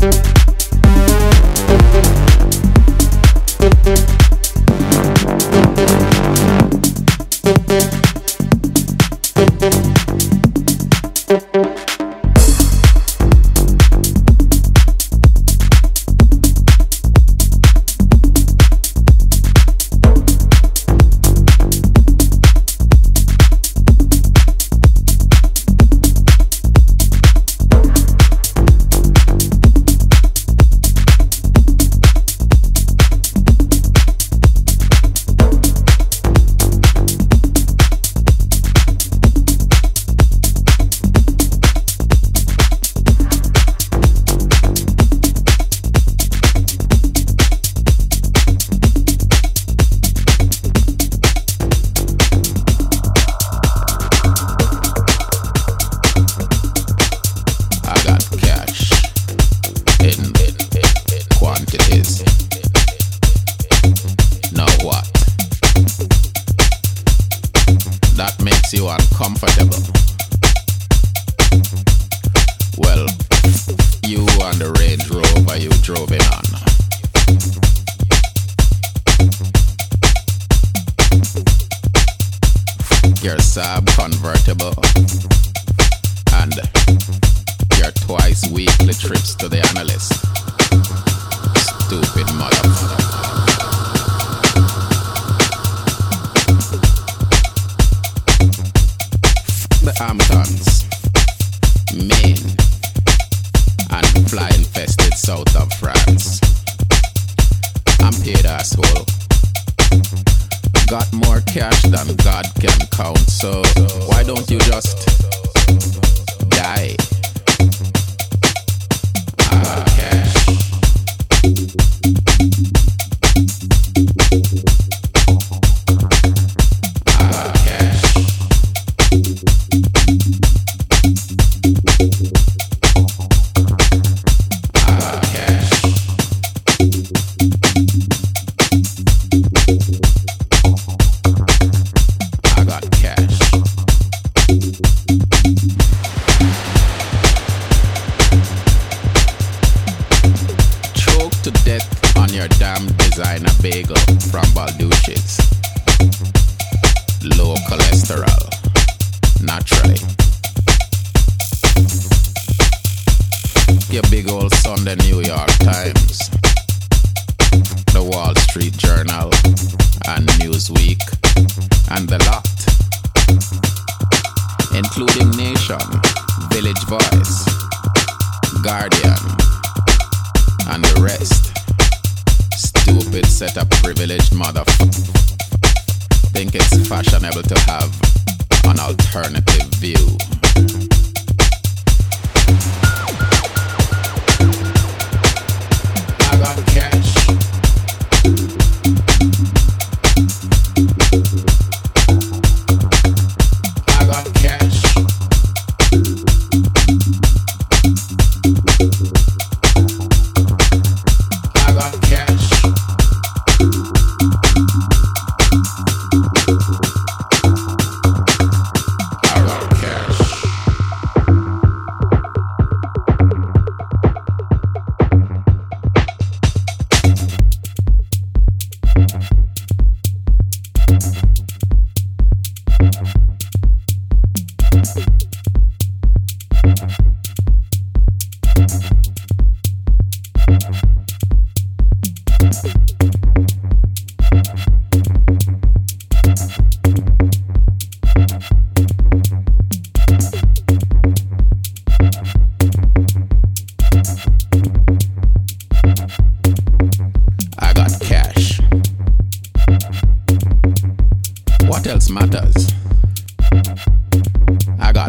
Thank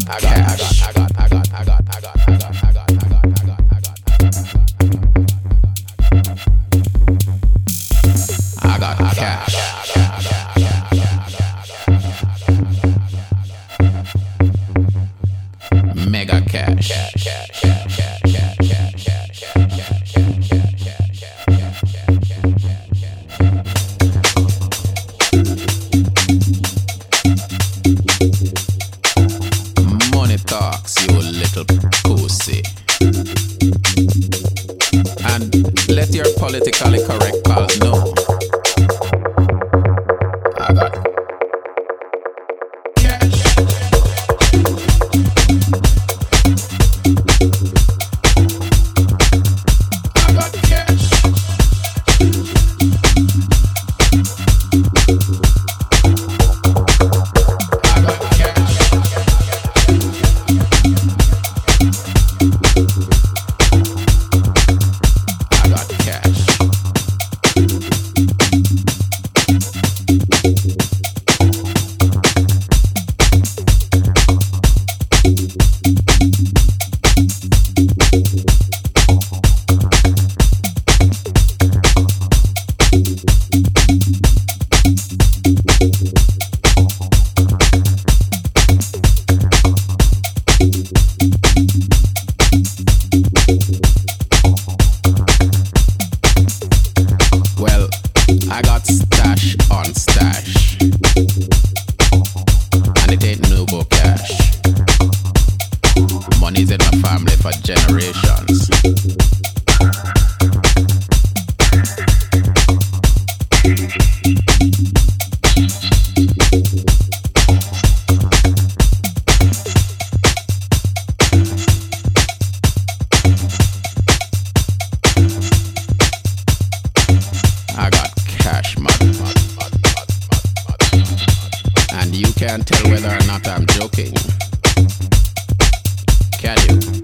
got cash. I got, I got, I got, I got, I got. And you can't tell whether or not I'm joking. Can you?